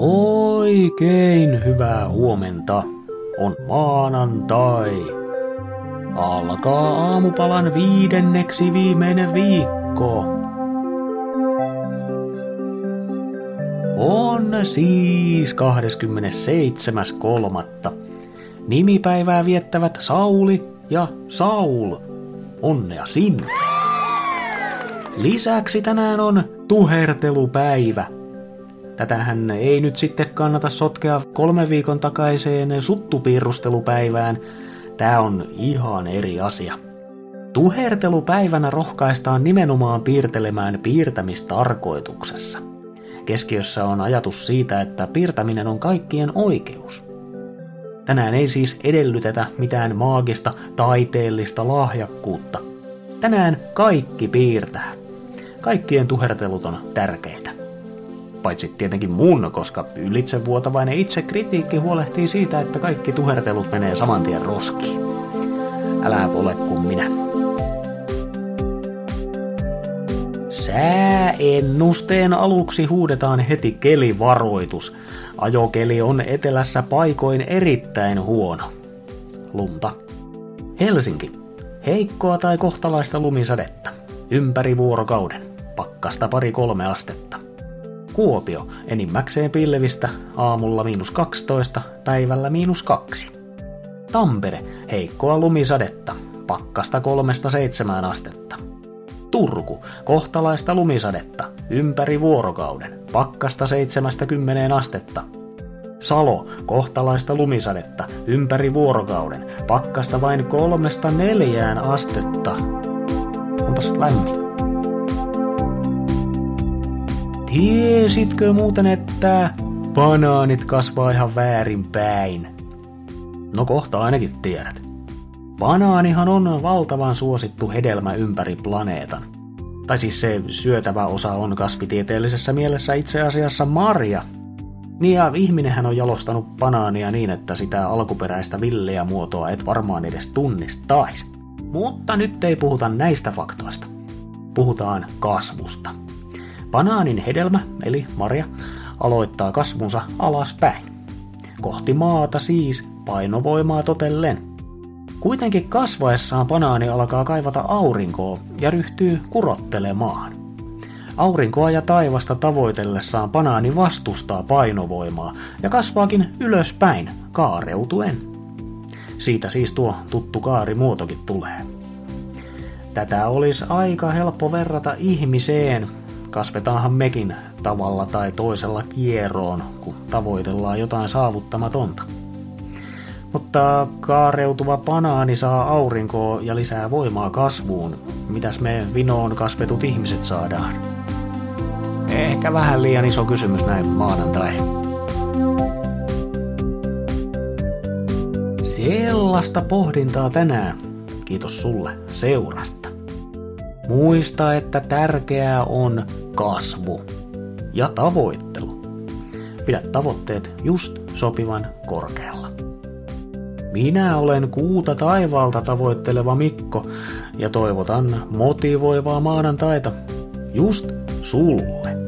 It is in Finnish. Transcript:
Oikein hyvää huomenta. On maanantai. Alkaa aamupalan viidenneksi viimeinen viikko. On siis 27.3. Nimipäivää viettävät Sauli ja Saul. Onnea sinne! Lisäksi tänään on tuhertelupäivä. Tätähän ei nyt sitten kannata sotkea kolme viikon takaiseen suttupiirustelupäivään. Tää on ihan eri asia. Tuhertelupäivänä rohkaistaan nimenomaan piirtelemään piirtämistarkoituksessa. Keskiössä on ajatus siitä, että piirtäminen on kaikkien oikeus. Tänään ei siis edellytetä mitään maagista taiteellista lahjakkuutta. Tänään kaikki piirtää. Kaikkien tuhertelut on tärkeitä. Paitsi tietenkin mun, koska ylitsevuotavainen itsekritiikki huolehtii siitä, että kaikki tuhertelut menee saman tien roskiin. Älä ole kuin minä. Sääennusteen aluksi huudetaan heti kelivaroitus. Ajokeli on etelässä paikoin erittäin huono. Lunta. Helsinki. Heikkoa tai kohtalaista lumisadetta. Ympäri vuorokauden. Pakkasta pari kolme astetta. Kuopio enimmäkseen pilvistä, aamulla miinus 12, päivällä miinus 2. Tampere heikkoa lumisadetta, pakkasta kolmesta seitsemään astetta. Turku, kohtalaista lumisadetta, ympäri vuorokauden, pakkasta 70 astetta. Salo, kohtalaista lumisadetta, ympäri vuorokauden, pakkasta vain kolmesta neljään astetta. Onpas lämmin. Tiesitkö muuten, että banaanit kasvaa ihan väärin päin? No kohta ainakin tiedät. Banaanihan on valtavan suosittu hedelmä ympäri planeetan. Tai siis se syötävä osa on kasvitieteellisessä mielessä itse asiassa marja. Niin ja ihminenhän on jalostanut banaania niin, että sitä alkuperäistä villeä muotoa et varmaan edes tunnistaisi. Mutta nyt ei puhuta näistä faktoista. Puhutaan kasvusta. Banaanin hedelmä, eli marja, aloittaa kasvunsa alaspäin. Kohti maata siis, painovoimaa totellen. Kuitenkin kasvaessaan banaani alkaa kaivata aurinkoa ja ryhtyy kurottelemaan. Aurinkoa ja taivasta tavoitellessaan banaani vastustaa painovoimaa ja kasvaakin ylöspäin, kaareutuen. Siitä siis tuo tuttu kaarimuotokin tulee. Tätä olisi aika helppo verrata ihmiseen, kasvetaanhan mekin tavalla tai toisella kieroon, kun tavoitellaan jotain saavuttamatonta. Mutta kaareutuva banaani saa aurinkoa ja lisää voimaa kasvuun. Mitäs me vinoon kasvetut ihmiset saadaan? Ehkä vähän liian iso kysymys näin maanantai. Sellaista pohdintaa tänään. Kiitos sulle seurasta. Muista, että tärkeää on kasvu ja tavoittelu. Pidä tavoitteet just sopivan korkealla. Minä olen kuuta taivaalta tavoitteleva Mikko ja toivotan motivoivaa maanantaita just sulle.